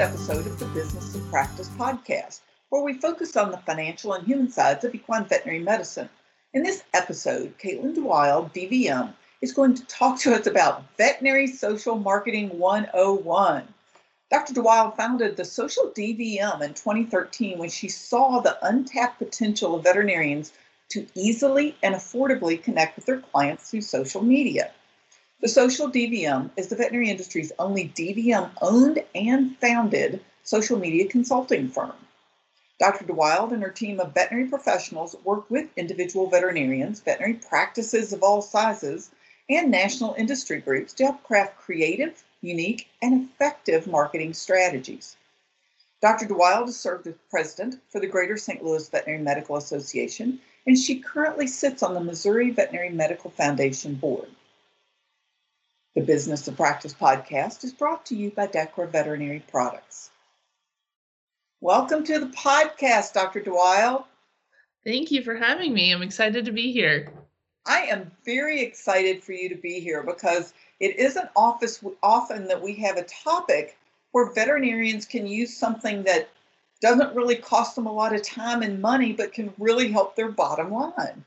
episode of the Business of Practice podcast, where we focus on the financial and human sides of equine veterinary medicine. In this episode, Caitlin DeWild, DVM, is going to talk to us about Veterinary Social Marketing 101. Dr. DeWild founded the Social DVM in 2013 when she saw the untapped potential of veterinarians to easily and affordably connect with their clients through social media. The Social DVM is the veterinary industry's only DVM owned and founded social media consulting firm. Dr. DeWild and her team of veterinary professionals work with individual veterinarians, veterinary practices of all sizes, and national industry groups to help craft creative, unique, and effective marketing strategies. Dr. DeWild has served as president for the Greater St. Louis Veterinary Medical Association, and she currently sits on the Missouri Veterinary Medical Foundation board. The Business of Practice podcast is brought to you by Dechra Veterinary Products. Welcome to the podcast, Dr. DeWild. Thank you for having me. I'm excited to be here. I am very excited for you to be here because it isn't office often that we have a topic where veterinarians can use something that doesn't really cost them a lot of time and money, but can really help their bottom line.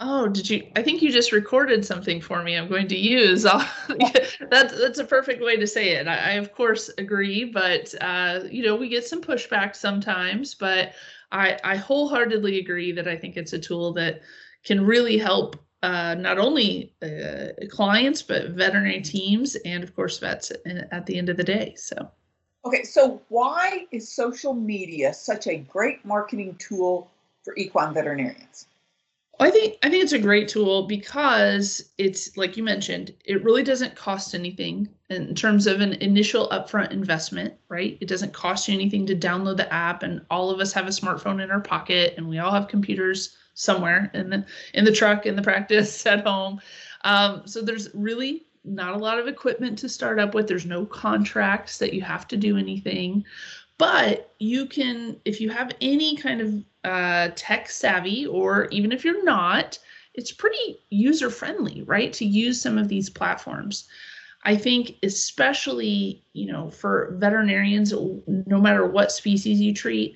Oh, did you? I think you just recorded something for me. I'm going to use. that's that's a perfect way to say it. I, I of course agree, but uh, you know we get some pushback sometimes. But I I wholeheartedly agree that I think it's a tool that can really help uh, not only uh, clients but veterinary teams and of course vets at the end of the day. So. Okay, so why is social media such a great marketing tool for equine veterinarians? I think I think it's a great tool because it's like you mentioned, it really doesn't cost anything in terms of an initial upfront investment, right? It doesn't cost you anything to download the app and all of us have a smartphone in our pocket and we all have computers somewhere in the in the truck in the practice at home. Um, so there's really not a lot of equipment to start up with. There's no contracts that you have to do anything. But you can, if you have any kind of uh, tech savvy, or even if you're not, it's pretty user friendly, right? To use some of these platforms. I think, especially, you know, for veterinarians, no matter what species you treat,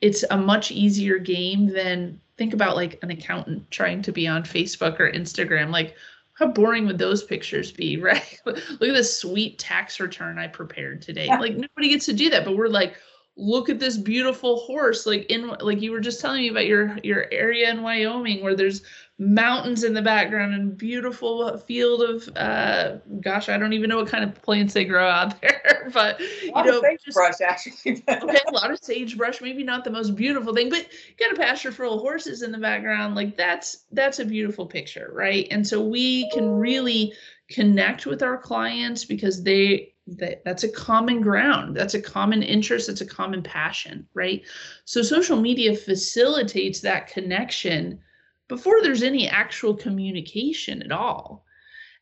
it's a much easier game than think about like an accountant trying to be on Facebook or Instagram. Like, how boring would those pictures be, right? Look at this sweet tax return I prepared today. Yeah. Like nobody gets to do that, but we're like, look at this beautiful horse like in like you were just telling me about your your area in Wyoming where there's mountains in the background and beautiful field of uh gosh I don't even know what kind of plants they grow out there but you know sagebrush actually. Okay a lot of sagebrush maybe not the most beautiful thing but you got a pasture full of horses in the background like that's that's a beautiful picture right? And so we can really connect with our clients because they that that's a common ground that's a common interest that's a common passion right? So social media facilitates that connection before there's any actual communication at all.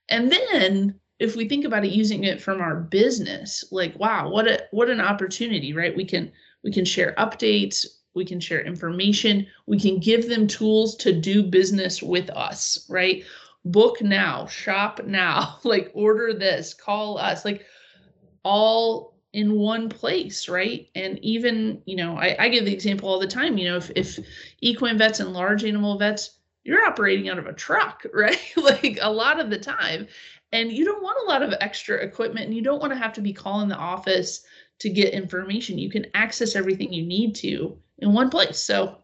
And then if we think about it using it from our business like wow what a what an opportunity right we can we can share updates we can share information we can give them tools to do business with us right book now shop now like order this call us like all in one place, right? And even, you know, I, I give the example all the time, you know, if, if equine vets and large animal vets, you're operating out of a truck, right? like a lot of the time. And you don't want a lot of extra equipment and you don't want to have to be calling the office to get information. You can access everything you need to in one place. So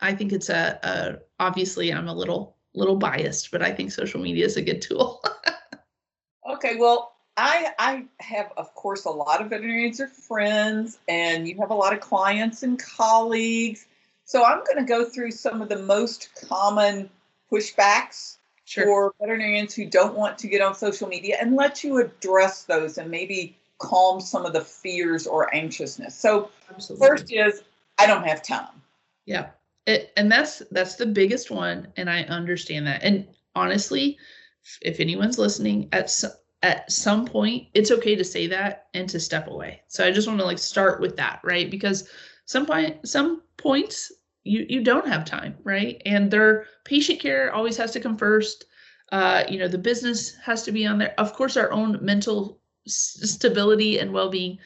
I think it's a, a obviously I'm a little little biased, but I think social media is a good tool. okay, well, I I have, of course, a lot of veterinarians are friends, and you have a lot of clients and colleagues. So I'm going to go through some of the most common pushbacks sure. for veterinarians who don't want to get on social media, and let you address those and maybe calm some of the fears or anxiousness. So Absolutely. first is I don't have time. Yeah. It, and that's that's the biggest one and i understand that and honestly if anyone's listening at some, at some point it's okay to say that and to step away so i just want to like start with that right because some point some points you you don't have time right and their patient care always has to come first uh you know the business has to be on there of course our own mental stability and well-being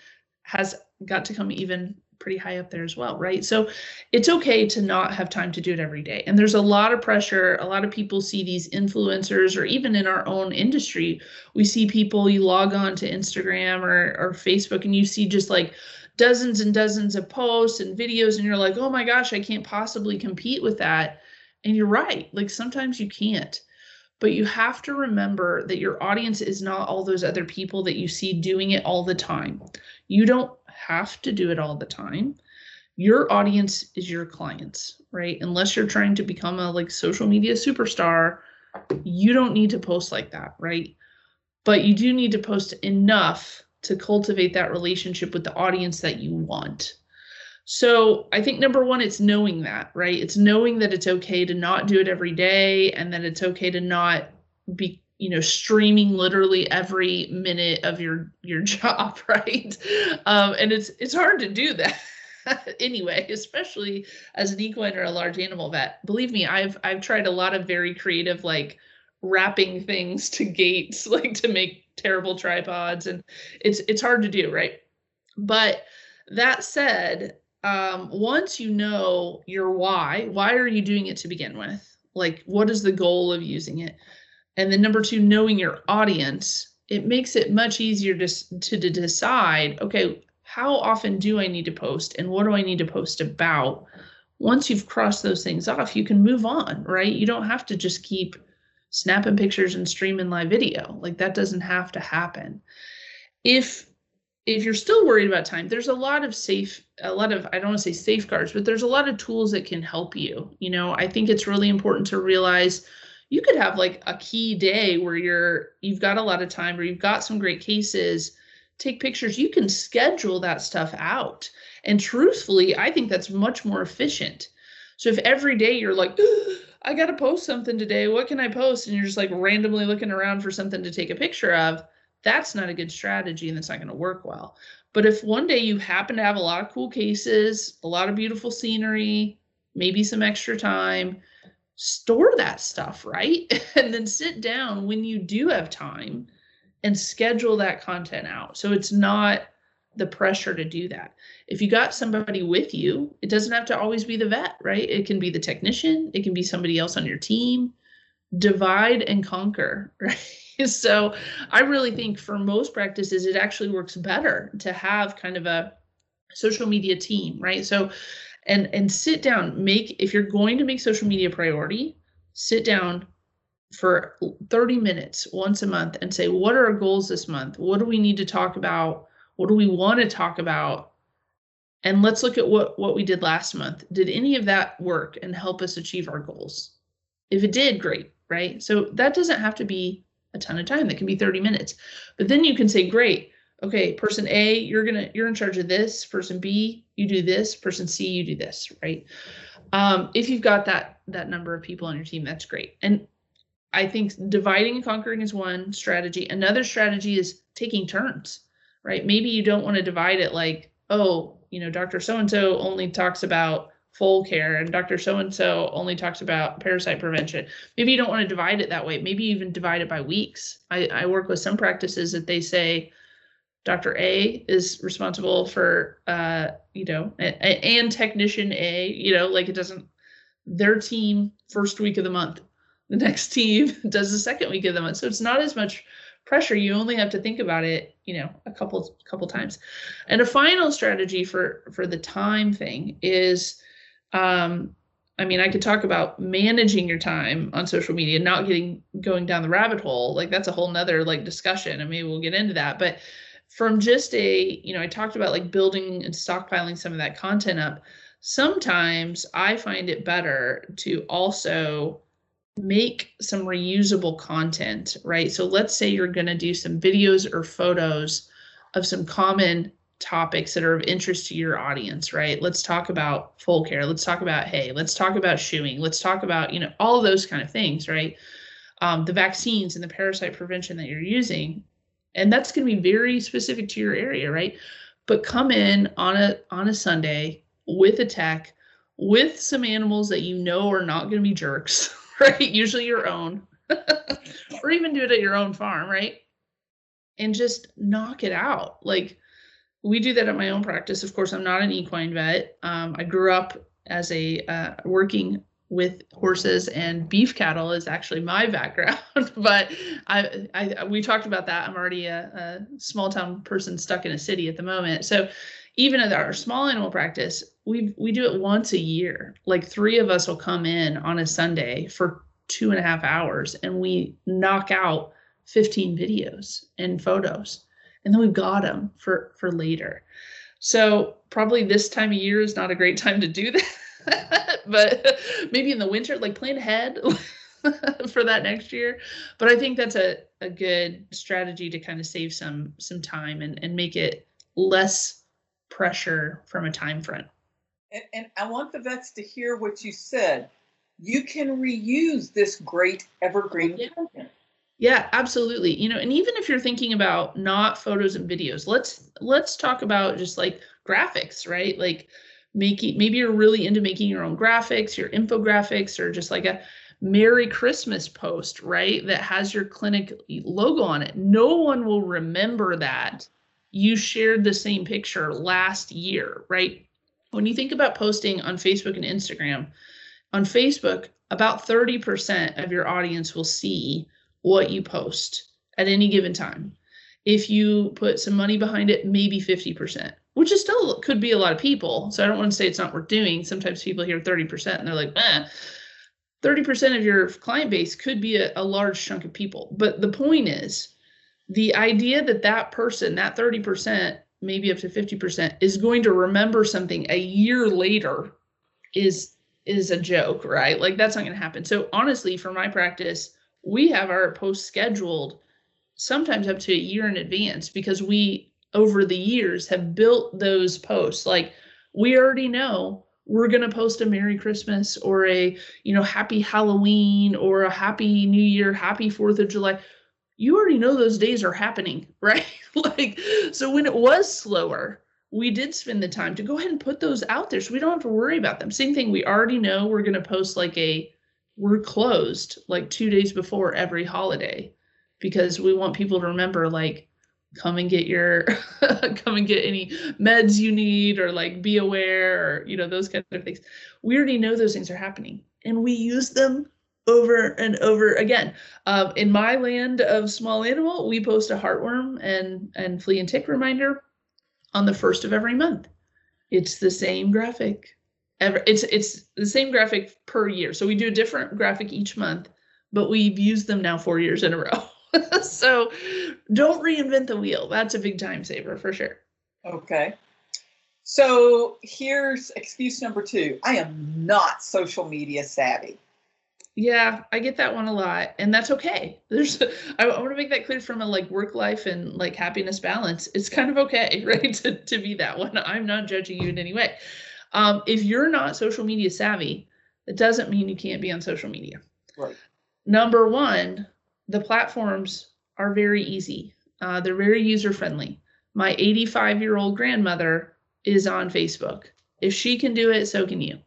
has got to come even pretty high up there as well, right? So it's okay to not have time to do it every day. And there's a lot of pressure. A lot of people see these influencers, or even in our own industry, we see people, you log on to Instagram or, or Facebook and you see just like dozens and dozens of posts and videos, and you're like, oh my gosh, I can't possibly compete with that. And you're right. Like sometimes you can't. But you have to remember that your audience is not all those other people that you see doing it all the time. You don't have to do it all the time. Your audience is your clients, right? Unless you're trying to become a like social media superstar, you don't need to post like that, right? But you do need to post enough to cultivate that relationship with the audience that you want. So I think number one, it's knowing that, right? It's knowing that it's okay to not do it every day and that it's okay to not be, you know, streaming literally every minute of your your job, right? Um, and it's it's hard to do that. anyway, especially as an equine or a large animal vet. Believe me, I've I've tried a lot of very creative like wrapping things to gates, like to make terrible tripods, and it's it's hard to do, right? But that said, um, once you know your why, why are you doing it to begin with? Like, what is the goal of using it? And then number two, knowing your audience, it makes it much easier to, to, to decide, okay, how often do I need to post and what do I need to post about? Once you've crossed those things off, you can move on, right? You don't have to just keep snapping pictures and streaming live video. Like that doesn't have to happen. If if you're still worried about time, there's a lot of safe, a lot of, I don't want to say safeguards, but there's a lot of tools that can help you. You know, I think it's really important to realize you could have like a key day where you're, you've got a lot of time or you've got some great cases, take pictures. You can schedule that stuff out. And truthfully, I think that's much more efficient. So if every day you're like, I got to post something today, what can I post? And you're just like randomly looking around for something to take a picture of that's not a good strategy and it's not going to work well. But if one day you happen to have a lot of cool cases, a lot of beautiful scenery, maybe some extra time, store that stuff, right? and then sit down when you do have time and schedule that content out. So it's not the pressure to do that. If you got somebody with you, it doesn't have to always be the vet, right? It can be the technician, it can be somebody else on your team. Divide and conquer, right? so I really think for most practices, it actually works better to have kind of a social media team, right? So, and and sit down, make if you're going to make social media priority, sit down for 30 minutes once a month and say, what are our goals this month? What do we need to talk about? What do we want to talk about? And let's look at what what we did last month. Did any of that work and help us achieve our goals? If it did, great, right? So that doesn't have to be a ton of time. That can be 30 minutes. But then you can say, great, okay, person A, you're gonna you're in charge of this. Person B, you do this. Person C, you do this, right? Um, if you've got that that number of people on your team, that's great. And I think dividing and conquering is one strategy. Another strategy is taking turns, right? Maybe you don't want to divide it like, oh, you know, Dr. So and so only talks about foal care and Dr. So and so only talks about parasite prevention. Maybe you don't want to divide it that way. Maybe even divide it by weeks. I, I work with some practices that they say Dr. A is responsible for, uh, you know, and technician A, you know, like it doesn't, their team first week of the month. The next team does the second week of the month. So it's not as much pressure. You only have to think about it, you know, a couple couple times. And a final strategy for for the time thing is um, I mean, I could talk about managing your time on social media, not getting going down the rabbit hole. Like that's a whole nother like discussion, and maybe we'll get into that. But from just a, you know, I talked about like building and stockpiling some of that content up. Sometimes I find it better to also make some reusable content, right? So let's say you're going to do some videos or photos of some common topics that are of interest to your audience, right? Let's talk about foal care. Let's talk about hay. Let's talk about shoeing. Let's talk about, you know, all those kind of things, right? Um, the vaccines and the parasite prevention that you're using. And that's going to be very specific to your area, right? But come in on a on a Sunday with a tech, with some animals that you know are not going to be jerks, right? Usually your own, or even do it at your own farm, right? And just knock it out. Like we do that at my own practice. Of course, I'm not an equine vet. Um, I grew up as a uh, working with horses and beef cattle is actually my background but I, I we talked about that i'm already a, a, small town person stuck in a city at the moment so even at our small animal practice we we do it once a year like three of us will come in on a sunday for two and a half hours and we knock out 15 videos and photos and then we've got them for for later so probably this time of year is not a great time to do that but maybe in the winter, like plan ahead for that next year. But I think that's a, a good strategy to kind of save some some time and, and make it less pressure from a time front. And, and I want the vets to hear what you said. You can reuse this great evergreen yeah. content. Yeah, absolutely. You know, and even if you're thinking about not photos and videos, let's let's talk about just like graphics, right? Like making maybe you're really into making your own graphics, your infographics, or just like a Merry Christmas post, right? That has your clinic logo on it. No one will remember that you shared the same picture last year, right? When you think about posting on Facebook and Instagram, on Facebook, about 30% of your audience will see what you post at any given time. If you put some money behind it, maybe 50% which is still could be a lot of people. So I don't want to say it's not worth doing. Sometimes people hear 30% and they're like, eh. 30% of your client base could be a, a large chunk of people. But the point is, the idea that that person, that 30%, maybe up to 50%, is going to remember something a year later is is a joke, right? Like that's not going to happen. So honestly, for my practice, we have our posts scheduled sometimes up to a year in advance because we over the years have built those posts. Like we already know we're going to post a Merry Christmas or a, you know, Happy Halloween or a Happy New Year, Happy 4th of July. You already know those days are happening, right? like, so when it was slower, we did spend the time to go ahead and put those out there so we don't have to worry about them. Same thing, we already know we're going to post like a, we're closed like two days before every holiday because we want people to remember, like, come and get your come and get any meds you need or like be aware or you know those kind of things we already know those things are happening and we use them over and over again um, in my land of small animal we post a heartworm and and flea and tick reminder on the first of every month it's the same graphic ever it's it's the same graphic per year so we do a different graphic each month but we've used them now four years in a row so don't reinvent the wheel. That's a big time saver for sure. Okay. So here's excuse number two I am not social media savvy. Yeah, I get that one a lot, and that's okay. There's, I, I want to make that clear from a like work life and like happiness balance. It's kind of okay, right, to to be that one. I'm not judging you in any way. Um, if you're not social media savvy, it doesn't mean you can't be on social media. Right. Number one, the platforms are very easy. Uh, they're very user friendly. My 85 year old grandmother is on Facebook. If she can do it, so can you.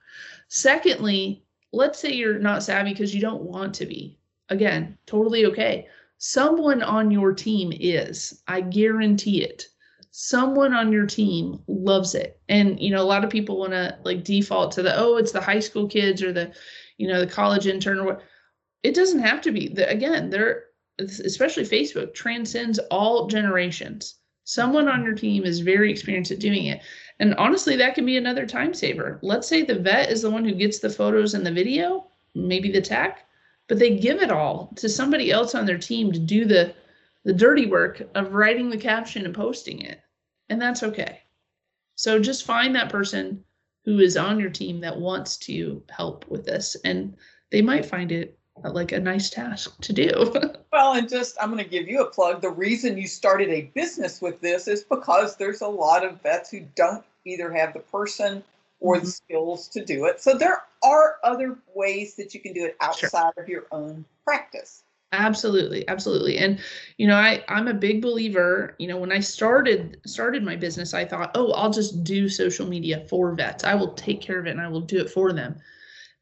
Secondly, let's say you're not savvy because you don't want to be. Again, totally okay. Someone on your team is. I guarantee it. Someone on your team loves it. And you know, a lot of people want to like default to the oh, it's the high school kids or the you know, the college intern or what it doesn't have to be the, again there especially facebook transcends all generations someone on your team is very experienced at doing it and honestly that can be another time saver let's say the vet is the one who gets the photos and the video maybe the tech but they give it all to somebody else on their team to do the the dirty work of writing the caption and posting it and that's okay so just find that person who is on your team that wants to help with this and they might find it uh, like a nice task to do. well, and just I'm going to give you a plug. The reason you started a business with this is because there's a lot of vets who don't either have the person or mm-hmm. the skills to do it. So there are other ways that you can do it outside sure. of your own practice. Absolutely, absolutely. And you know, I I'm a big believer, you know, when I started started my business, I thought, "Oh, I'll just do social media for vets. I will take care of it and I will do it for them."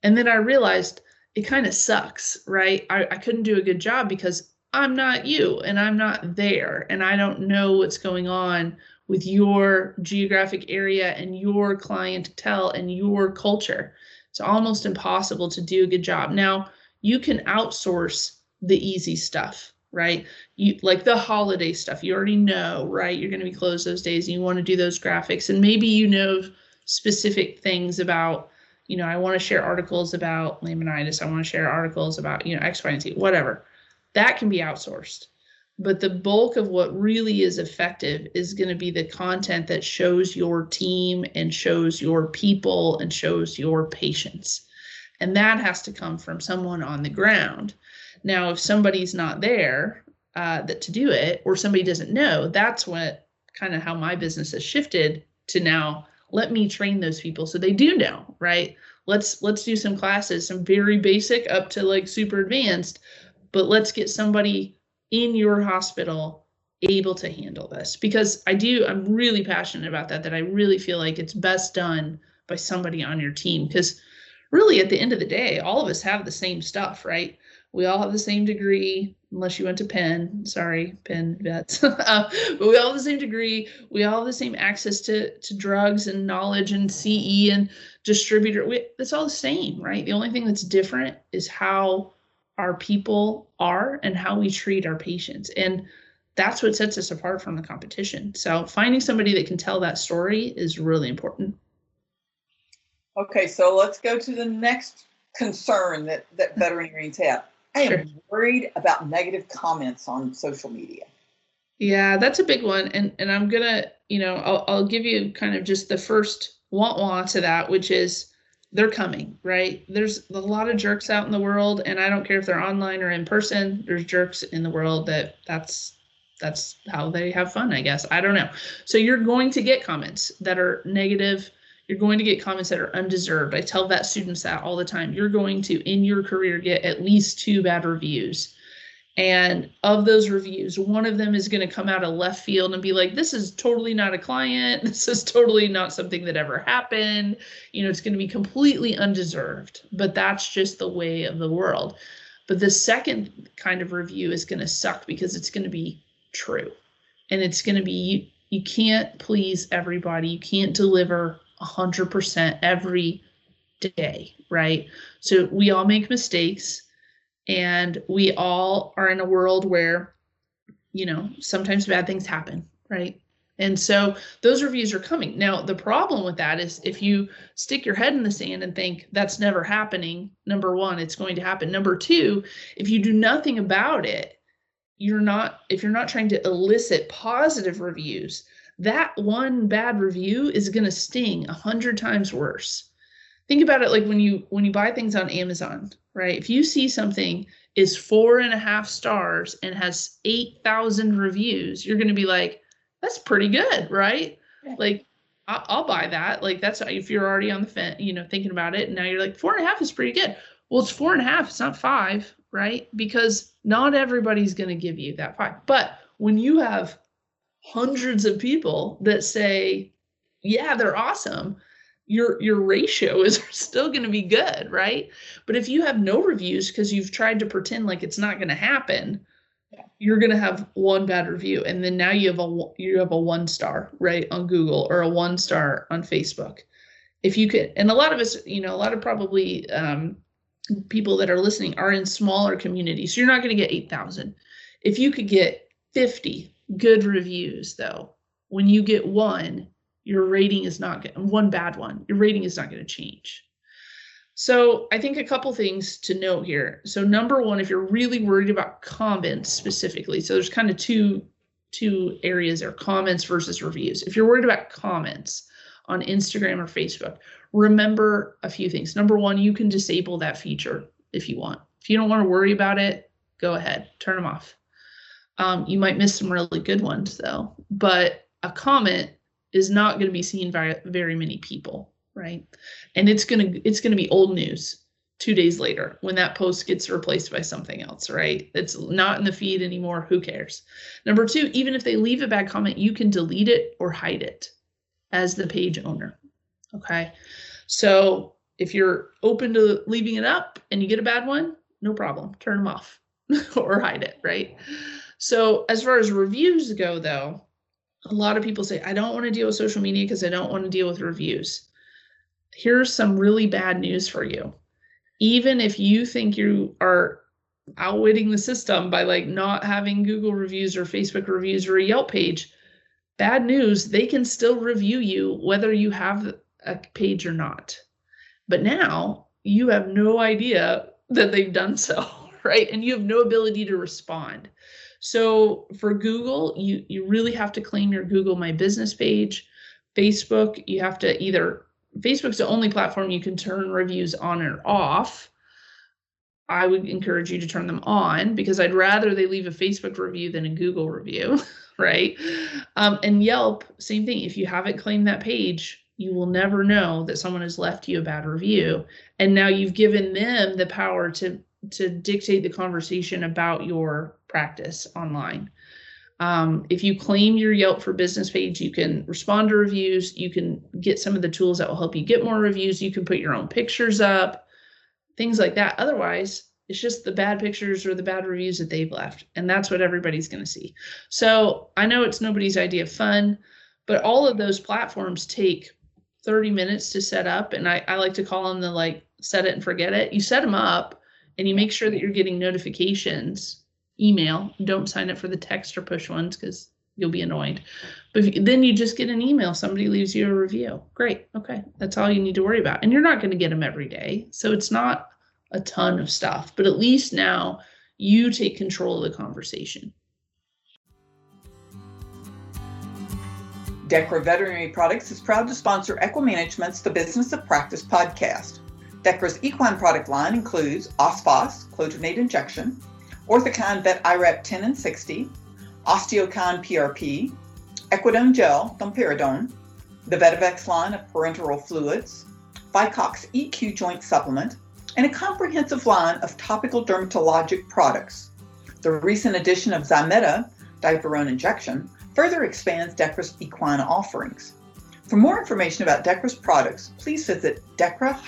And then I realized it kind of sucks, right? I, I couldn't do a good job because I'm not you and I'm not there and I don't know what's going on with your geographic area and your clientele and your culture. It's almost impossible to do a good job. Now, you can outsource the easy stuff, right? You like the holiday stuff. You already know, right? You're going to be closed those days and you want to do those graphics and maybe you know specific things about you know, I want to share articles about laminitis. I want to share articles about, you know, X, Y, and Z, whatever. That can be outsourced. But the bulk of what really is effective is going to be the content that shows your team and shows your people and shows your patients. And that has to come from someone on the ground. Now, if somebody's not there uh, that to do it, or somebody doesn't know, that's what kind of how my business has shifted to now let me train those people so they do know right let's let's do some classes some very basic up to like super advanced but let's get somebody in your hospital able to handle this because i do i'm really passionate about that that i really feel like it's best done by somebody on your team because really at the end of the day all of us have the same stuff right we all have the same degree unless you went to Penn. Sorry, Penn vets. uh, but we all have the same degree. We all have the same access to to drugs and knowledge and CE and distributor. We, it's all the same, right? The only thing that's different is how our people are and how we treat our patients. And that's what sets us apart from the competition. So finding somebody that can tell that story is really important. Okay, so let's go to the next concern that, that mm-hmm. veterinarians have I am sure. worried about negative comments on social media. Yeah, that's a big one. And and I'm gonna, you know, I'll I'll give you kind of just the first want want to that, which is they're coming, right? There's a lot of jerks out in the world, and I don't care if they're online or in person. There's jerks in the world that that's that's how they have fun, I guess. I don't know. So you're going to get comments that are negative you're going to get comments that are undeserved. I tell that students that all the time. You're going to, in your career, get at least two bad reviews. And of those reviews, one of them is going to come out of left field and be like, this is totally not a client. This is totally not something that ever happened. You know, it's going to be completely undeserved, but that's just the way of the world. But the second kind of review is going to suck because it's going to be true. And it's going to be, you, you can't please everybody. You can't deliver 100% every day, right? So we all make mistakes and we all are in a world where, you know, sometimes bad things happen, right? And so those reviews are coming. Now, the problem with that is if you stick your head in the sand and think that's never happening, number one, it's going to happen. Number two, if you do nothing about it, you're not, if you're not trying to elicit positive reviews, that one bad review is going to sting a hundred times worse think about it like when you when you buy things on amazon right? If you see something is four and a half stars and has 8000 reviews you're going to be like that's pretty good right? Like I'll, I'll buy that. Like that's if you're already on the fence you know thinking about it and now you're like four and a half is pretty good. Well it's four and a half it's not five right? Because not everybody's going to give you that five. But when you have hundreds of people that say, yeah, they're awesome, your your ratio is still going to be good, right? But if you have no reviews because you've tried to pretend like it's not going to happen, you're going to have one bad review and then now you have a you have a one star, right, on Google or a one star on Facebook. If you could and a lot of us, you know, a lot of probably um, people that are listening are in smaller communities. So you're not going to get 8,000. If you could get 50 good reviews though when you get one your rating is not one bad one your rating is not going to change. So i think a couple things to note here. So number one if you're really worried about comments specifically so there's kind of two two areas there comments versus reviews. If you're worried about comments on instagram or facebook remember a few things. Number one you can disable that feature if you want. If you don't want to worry about it go ahead turn them off. Um, you might miss some really good ones though. But a comment is not going to be seen by very many people, right? And it's gonna it's gonna be old news two days later when that post gets replaced by something else, right? It's not in the feed anymore. Who cares? Number two, even if they leave a bad comment, you can delete it or hide it as the page owner. Okay. So if you're open to leaving it up and you get a bad one, no problem. Turn them off or hide it, right? So as far as reviews go, though, a lot of people say, I don't want to deal with social media because I don't want to deal with reviews. Here's some really bad news for you. Even if you think you are outwitting the system by like not having Google reviews or Facebook reviews or a Yelp page, bad news, they can still review you whether you have a page or not. But now you have no idea that they've done so, right? And you have no ability to respond. So for Google, you you really have to claim your Google My Business page. Facebook, you have to either Facebook's the only platform you can turn reviews on or off. I would encourage you to turn them on because I'd rather they leave a Facebook review than a Google review, right? Um, and Yelp, same thing. If you haven't claimed that page, you will never know that someone has left you a bad review. And now you've given them the power to to dictate the conversation about your practice online. Um, if you claim your Yelp for Business page, you can respond to reviews. You can get some of the tools that will help you get more reviews. You can put your own pictures up, things like that. Otherwise, it's just the bad pictures or the bad reviews that they've left. And that's what everybody's going to see. So I know it's nobody's idea of fun, but all of those platforms take 30 minutes to set up. And I, I like to call them the like set it and forget it. You set them up and you make sure that you're getting notifications email. Don't sign up for the text or push ones because you'll be annoyed. But you, then you just get an email. Somebody leaves you a review. Great. Okay. That's all you need to worry about. And you're not going to get them every day. So it's not a ton of stuff. But at least now you take control of the conversation. Dechra Veterinary Products is proud to sponsor Equimanagement's The Business of Practice podcast. Dechra's equine product line includes Osphos, Clodronate Injection, Orthokine Vet IRAP 10 and 60, Osteokine PRP, Equidone Gel, Domperidone, the Vetivex line of parenteral fluids, Vicox EQ joint supplement, and a comprehensive line of topical dermatologic products. The recent addition of Zimeta, Dipyrone Injection, further expands Dechra's equine offerings. For more information about Dechra's products, please visit dechra-us.com.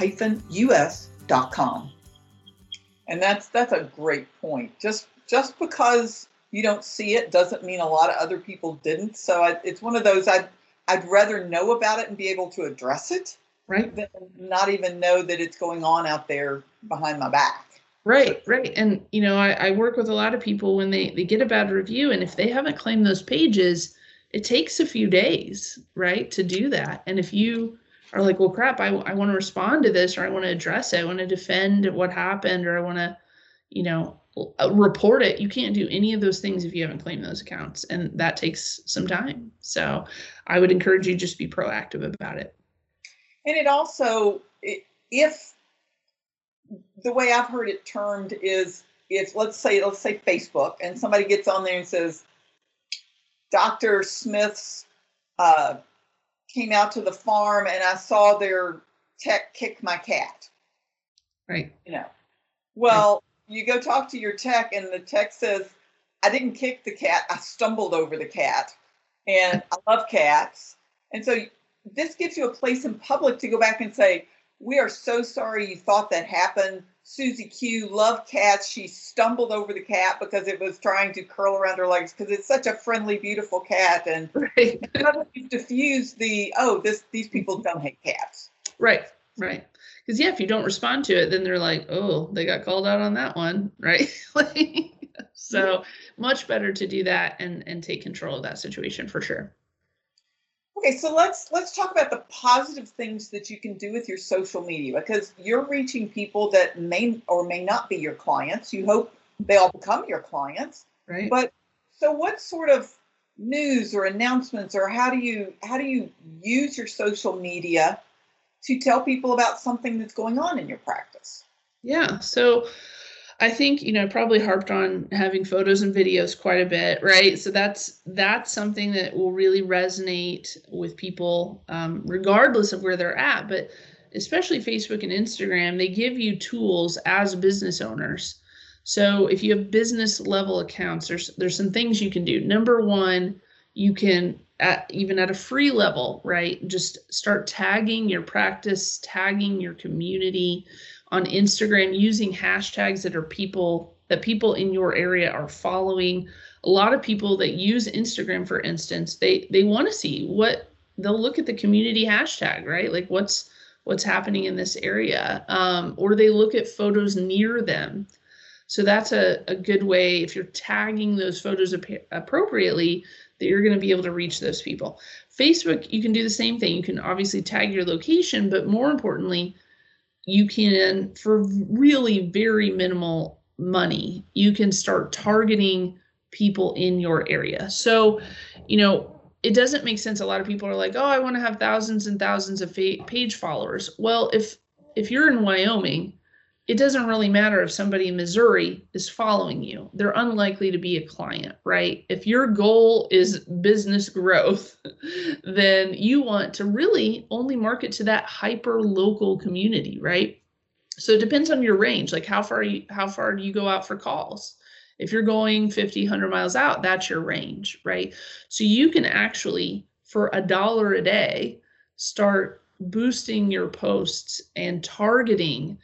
And that's that's a great point. Just just because you don't see it doesn't mean a lot of other people didn't. So I, it's one of those I'd I'd rather know about it and be able to address it, right? Than not even know that it's going on out there behind my back. Right, right. And you know, I, I work with a lot of people when they they get a bad review, and if they haven't claimed those pages, it takes a few days, right, to do that. And if you are like, well, crap, I, I want to respond to this or I want to address it. I want to defend what happened or I want to, you know, uh, report it. You can't do any of those things if you haven't claimed those accounts. And that takes some time. So I would encourage you just be proactive about it. And it also, if the way I've heard it termed is if let's say, let's say Facebook and somebody gets on there and says, Dr. Smith's uh, came out to the farm and I saw their tech kick my cat. Right. You know, well, right. you go talk to your tech and the tech says, I didn't kick the cat, I stumbled over the cat. And I love cats. And so this gives you a place in public to go back and say, We are so sorry you thought that happened. Susie Q loved cats. She stumbled over the cat because it was trying to curl around her legs because it's such a friendly, beautiful cat. And right. diffuse the oh, this these people mm-hmm. don't hate cats. Right, right. Because yeah, if you don't respond to it, then they're like, oh, they got called out on that one, right? so much better to do that and and take control of that situation for sure. Okay, so let's let's talk about the positive things that you can do with your social media because you're reaching people that may or may not be your clients. You hope they all become your clients. Right. But so what sort of news or announcements or how do you how do you use your social media to tell people about something that's going on in your practice? Yeah. So I think you know probably harped on having photos and videos quite a bit, right? So that's that's something that will really resonate with people, um, regardless of where they're at. But especially Facebook and Instagram, they give you tools as business owners. So if you have business level accounts, there's there's some things you can do. Number one, you can at, even at a free level, right? Just start tagging your practice, tagging your community on Instagram using hashtags that are people that people in your area are following. a lot of people that use Instagram, for instance, they they want to see what they'll look at the community hashtag, right? Like what's what's happening in this area, um, or they look at photos near them. So that's a, a good way if you're tagging those photos ap- appropriately that you're going to be able to reach those people. Facebook, you can do the same thing. You can obviously tag your location, but more importantly, you can, for really very minimal money, you can start targeting people in your area. So, you know, it doesn't make sense. A lot of people are like, "Oh, I want to have thousands and thousands of page followers." Well, if if you're in Wyoming it doesn't really matter if somebody in Missouri is following you. They're unlikely to be a client, right? If your goal is business growth, then you want to really only market to that hyper local community, right? So it depends on your range, like how far you, how far do you go out for calls? If you're going 50, 100 miles out, that's your range, right? So you can actually for a dollar a day start boosting your posts and targeting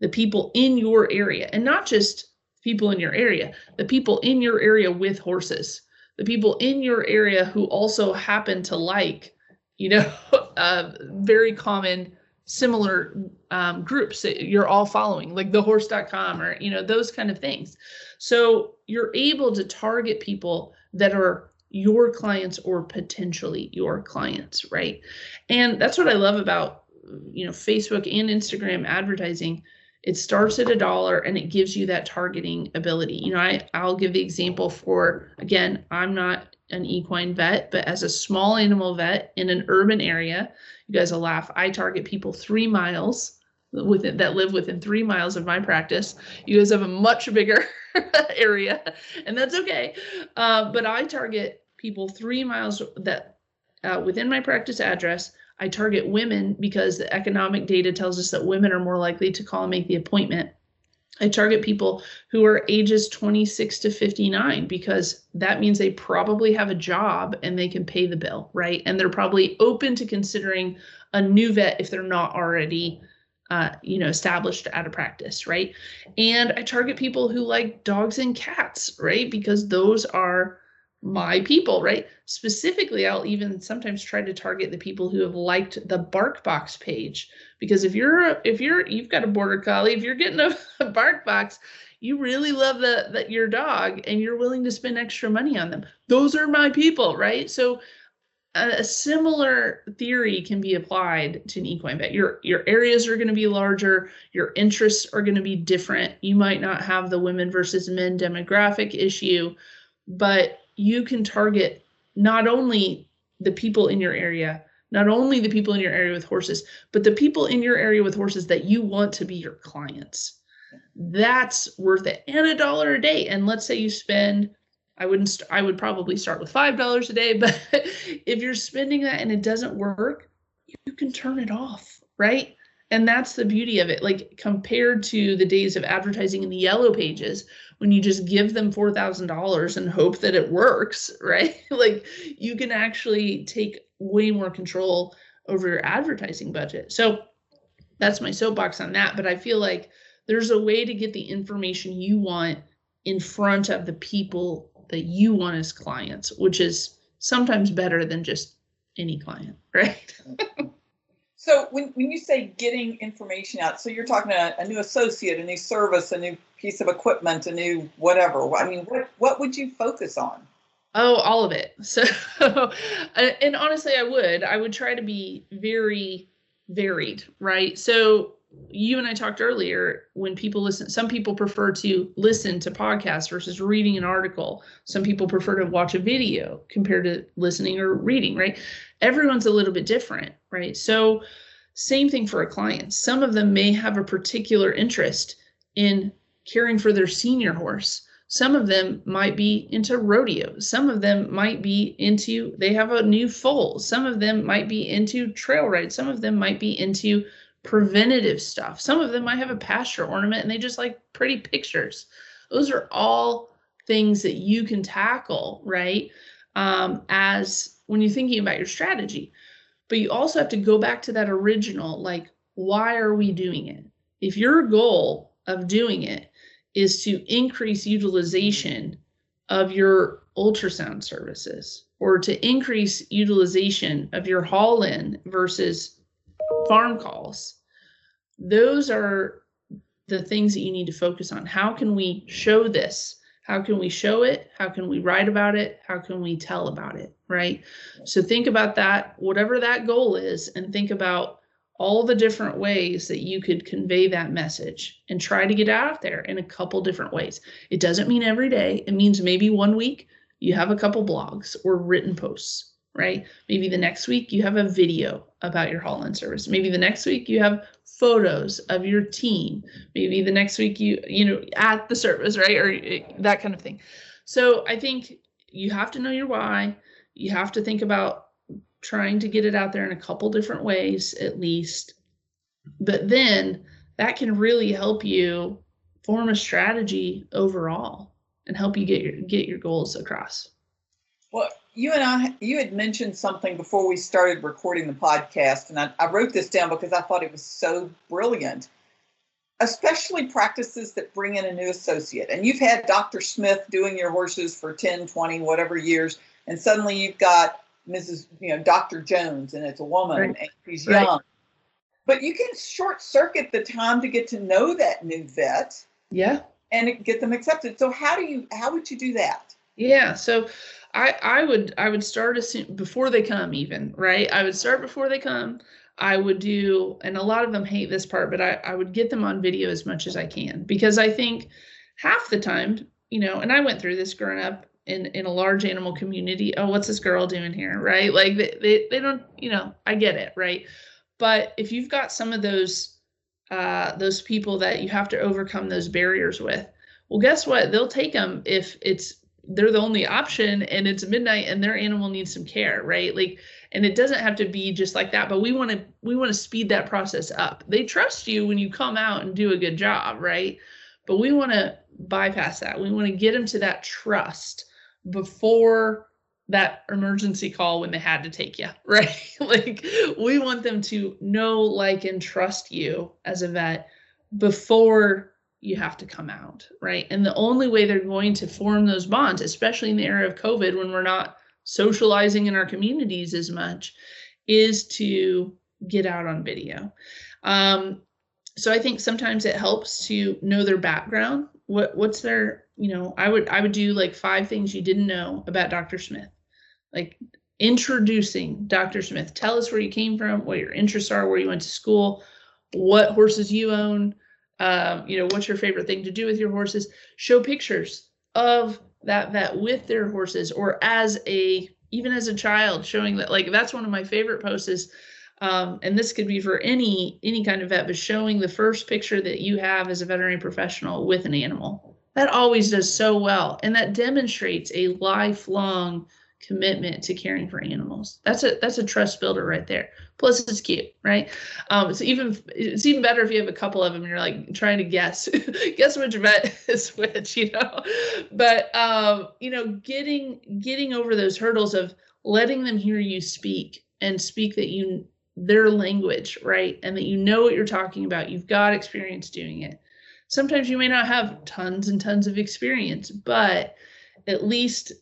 the people in your area and not just people in your area, the people in your area with horses, the people in your area who also happen to like, you know, uh, very common similar um, groups that you're all following, like the horse.com or, you know, those kind of things. So you're able to target people that are your clients or potentially your clients, right? And that's what I love about, you know, Facebook and Instagram advertising it starts at a dollar and it gives you that targeting ability. You know, I, I'll give the example for again, I'm not an equine vet, but as a small animal vet in an urban area, you guys will laugh. I target people three miles within that live within three miles of my practice. You guys have a much bigger area, and that's okay. Uh, but I target people three miles that uh, within my practice address I target women because the economic data tells us that women are more likely to call and make the appointment. I target people who are ages 26 to 59 because that means they probably have a job and they can pay the bill, right? And they're probably open to considering a new vet if they're not already uh, you know, established at a practice, right? And I target people who like dogs and cats, right? Because those are my mm-hmm. people, right? Specifically, I'll even sometimes try to target the people who have liked the BarkBox page because if you're if you're you've got a border collie, if you're getting a, a BarkBox, you really love the that your dog and you're willing to spend extra money on them. Those are my people, right? So a, a similar theory can be applied to an equine vet. Your your areas are going to be larger, your interests are going to be different. You might not have the women versus men demographic issue, but you can target not only the people in your area, not only the people in your area with horses, but the people in your area with horses that you want to be your clients. That's worth it. And a dollar a day. And let's say you spend, I wouldn't, st- I would probably start with $5 a day, but if you're spending that and it doesn't work, you can turn it off, right? And that's the beauty of it. Like compared to the days of advertising in the yellow pages, when you just give them $4,000 and hope that it works, right? like you can actually take way more control over your advertising budget. So that's my soapbox on that. But I feel like there's a way to get the information you want in front of the people that you want as clients, which is sometimes better than just any client, right? So when, when you say getting information out, so you're talking to a new associate, a new service, a new piece of equipment, a new whatever? I mean, what what would you focus on? Oh, all of it. So, and honestly, I would. I would try to be very varied, right? So, you and I talked earlier when people listen, some people prefer to listen to podcasts versus reading an article. Some people prefer to watch a video compared to listening or reading, right? Everyone's a little bit different, right? So, same thing for a client. Some of them may have a particular interest in caring for their senior horse. Some of them might be into rodeo. Some of them might be into, they have a new foal. Some of them might be into trail ride. Some of them might be into preventative stuff. Some of them might have a pasture ornament and they just like pretty pictures. Those are all things that you can tackle, right? Um, as when you're thinking about your strategy. But you also have to go back to that original, like, why are we doing it? If your goal of doing it is to increase utilization of your ultrasound services or to increase utilization of your haul in versus farm calls, those are the things that you need to focus on. How can we show this? How can we show it? How can we write about it? How can we tell about it? Right. So think about that, whatever that goal is, and think about all the different ways that you could convey that message and try to get out there in a couple different ways. It doesn't mean every day, it means maybe one week you have a couple blogs or written posts, right? Maybe the next week you have a video about your haul in service. Maybe the next week you have photos of your team. Maybe the next week you, you know, at the service, right? Or eh, that kind of thing. So I think you have to know your why. You have to think about trying to get it out there in a couple different ways at least. But then that can really help you form a strategy overall and help you get your get your goals across. Well, you and I, you had mentioned something before we started recording the podcast, and I, I wrote this down because I thought it was so brilliant especially practices that bring in a new associate. And you've had Dr. Smith doing your horses for 10, 20, whatever years, and suddenly you've got Mrs. You know, Dr. Jones, and it's a woman right. and she's right. young. But you can short circuit the time to get to know that new vet. Yeah. And get them accepted. So how do you how would you do that? Yeah. So I I would I would start as soon before they come even, right? I would start before they come. I would do, and a lot of them hate this part, but I, I would get them on video as much as I can because I think half the time, you know, and I went through this growing up, in in a large animal community oh what's this girl doing here right like they, they, they don't you know i get it right but if you've got some of those uh those people that you have to overcome those barriers with well guess what they'll take them if it's they're the only option and it's midnight and their animal needs some care right? Like and it doesn't have to be just like that but we want to we want to speed that process up. They trust you when you come out and do a good job right? But we want to bypass that. We want to get them to that trust before that emergency call when they had to take you, right? like we want them to know, like, and trust you as a vet before you have to come out, right? And the only way they're going to form those bonds, especially in the era of COVID when we're not socializing in our communities as much, is to get out on video. Um, so I think sometimes it helps to know their background. What what's their you know, I would I would do like five things you didn't know about Dr. Smith. Like introducing Dr. Smith. Tell us where you came from, what your interests are, where you went to school, what horses you own, um, you know, what's your favorite thing to do with your horses. Show pictures of that vet with their horses or as a even as a child showing that like that's one of my favorite posts is um, and this could be for any any kind of vet but showing the first picture that you have as a veterinary professional with an animal that always does so well and that demonstrates a lifelong commitment to caring for animals. That's a that's a trust builder right there. Plus it's cute right? Um it's even it's even better if you have a couple of them you're like trying to guess guess which vet is which you know? But um you know getting getting over those hurdles of letting them hear you speak and speak that you their language right? And that you know what you're talking about. You've got experience doing it. Sometimes you may not have tons and tons of experience, but at least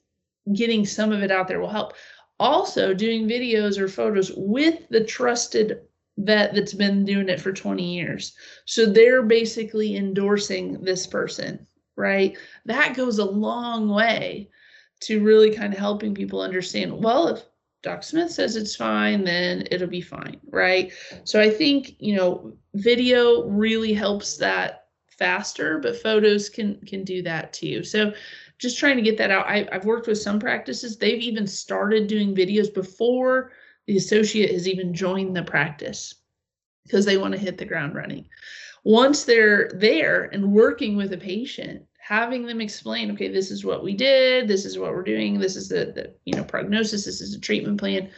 getting some of it out there will help. Also, doing videos or photos with the trusted vet that's been doing it for 20 years. So they're basically endorsing this person, right? That goes a long way to really kind of helping people understand well, if Doc Smith says it's fine, then it'll be fine, right? So I think, you know, video really helps that faster, but photos can can do that too. So just trying to get that out. I, I've worked with some practices. They've even started doing videos before the associate has even joined the practice because they want to hit the ground running. Once they're there and working with a patient, having them explain, okay, this is what we did, this is what we're doing, this is the, the you know prognosis, this is a treatment plan,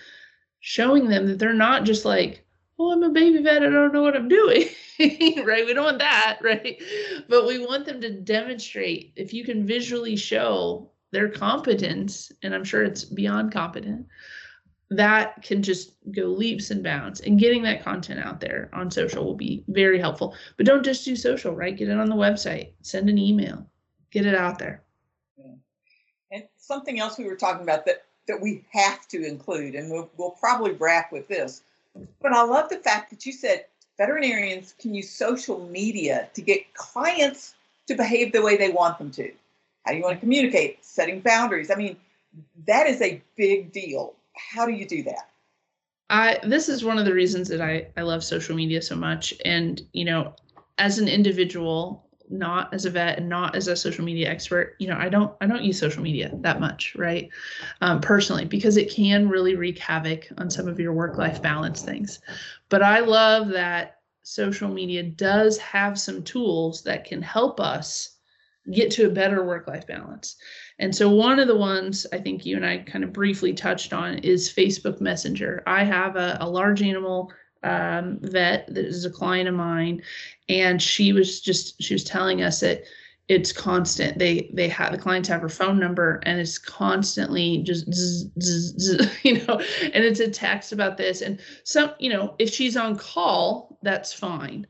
showing them that they're not just like, oh, I'm a baby vet, I don't know what I'm doing. right? We don't want that, right? But we want them to demonstrate if you can visually show their competence, and I'm sure it's beyond competent, that can just go leaps and bounds. And getting that content out there on social will be very helpful. But don't just do social, right? Get it on the website, send an email, get it out there. And something else we were talking about that that we have to include, and we'll, we'll probably wrap with this. But I love the fact that you said veterinarians can use social media to get clients to behave the way they want them to. How do you want to communicate? Setting boundaries. I mean, that is a big deal. How do you do that? I this is one of the reasons that I I love social media so much and you know as an individual not as a vet and not as a social media expert you know i don't i don't use social media that much right? Um, personally because it can really wreak havoc on some of your work life balance things. But i love that social media does have some tools that can help us get to a better work life balance. And so one of the ones I think you and I kind of briefly touched on is Facebook Messenger. I have a, a large animal um, vet that is a client of mine, and she was just she was telling us that it's constant. They they have the clients have her phone number, and it's constantly just zzz, zzz, zzz, you know, and it's a text about this. And some you know if she's on call, that's fine,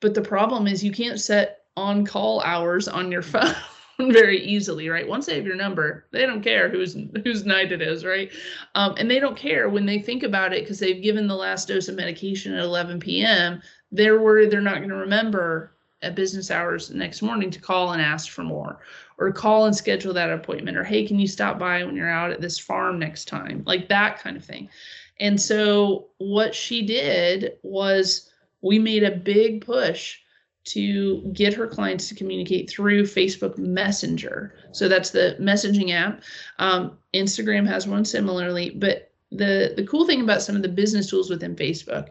but the problem is you can't set on call hours on your phone very easily, right? Once they have your number, they don't care whose whose night it is, right? Um, and they don't care when they think about it because they've given the last dose of medication at 11 p.m. They're worried they're not going to remember at business hours next morning to call and ask for more, or call and schedule that appointment, or hey, can you stop by when you're out at this farm next time, like that kind of thing. And so what she did was we made a big push to get her clients to communicate through Facebook Messenger. So that's the messaging app. Um, Instagram has one similarly, but the the cool thing about some of the business tools within Facebook,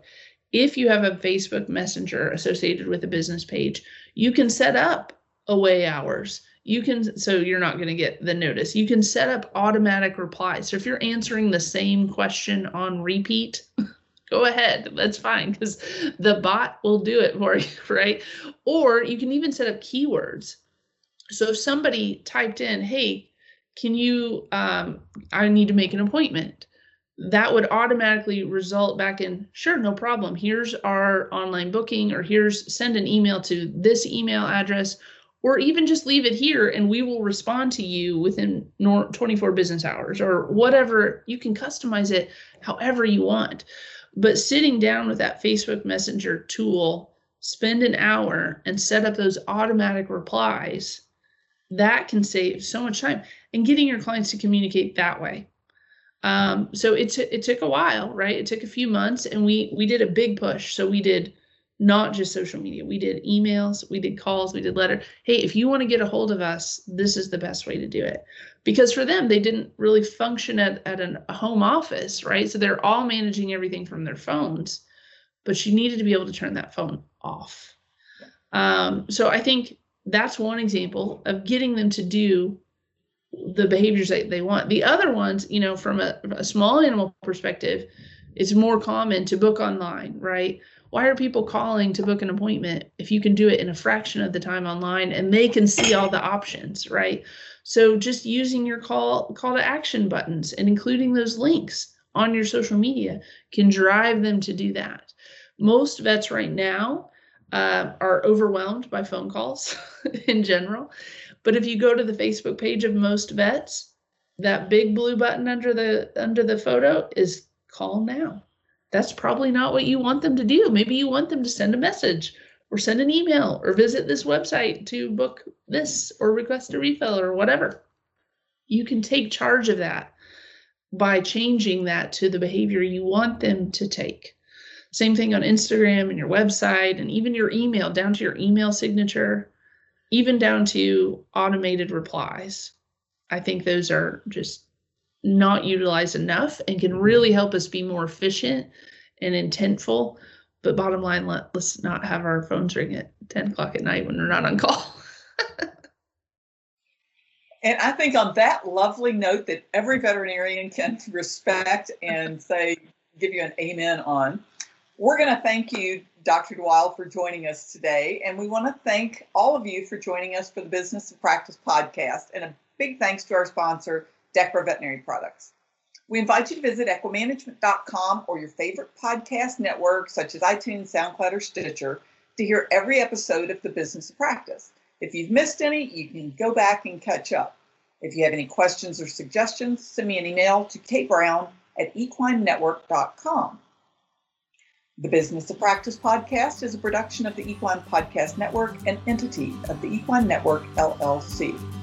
if you have a Facebook Messenger associated with a business page, you can set up away hours. You can so you're not going to get the notice. You can set up automatic replies. So if you're answering the same question on repeat go ahead. That's fine because the bot will do it for you right? Or you can even set up keywords. So if somebody typed in hey can you um, i need to make an appointment that would automatically result back in sure no problem. Here's our online booking or here's send an email to this email address or even just leave it here and we will respond to you within 24 business hours or whatever. You can customize it however you want but sitting down with that Facebook Messenger tool, spend an hour and set up those automatic replies, that can save so much time and getting your clients to communicate that way. Um, so it, t- it took a while, right? It took a few months and we, we did a big push. So we did not just social media. We did emails, we did calls, we did letter. Hey, if you want to get a hold of us, this is the best way to do it. Because for them, they didn't really function at, at an, a home office, right? So they're all managing everything from their phones, but she needed to be able to turn that phone off. Um, so I think that's one example of getting them to do the behaviors that they want. The other ones, you know, from a, a small animal perspective, it's more common to book online, right? Why are people calling to book an appointment if you can do it in a fraction of the time online and they can see all the options right? So just using your call call to action buttons and including those links on your social media can drive them to do that. Most vets right now uh, are overwhelmed by phone calls in general. But if you go to the facebook page of most vets that big blue button under the under the photo is call now that's probably not what you want them to do. Maybe you want them to send a message or send an email or visit this website to book this or request a refill or whatever. You can take charge of that by changing that to the behavior you want them to take. Same thing on Instagram and your website and even your email, down to your email signature, even down to automated replies. I think those are just not utilized enough and can really help us be more efficient and intentful. But bottom line, let, let's not have our phones ring at 10 o'clock at night when we're not on call. and I think on that lovely note that every veterinarian can respect and say, give you an amen on, we're going to thank you, Dr. DeWild, for joining us today. And we want to thank all of you for joining us for the Business of Practice podcast. And a big thanks to our sponsor, Dechra Veterinary Products. We invite you to visit equimanagement.com or your favorite podcast network, such as iTunes, SoundCloud, or Stitcher, to hear every episode of The Business of Practice. If you've missed any, you can go back and catch up. If you have any questions or suggestions, send me an email to kbrown at equinenetwork.com. The Business of Practice podcast is a production of the Equine Podcast Network, an entity of the Equine Network, LLC.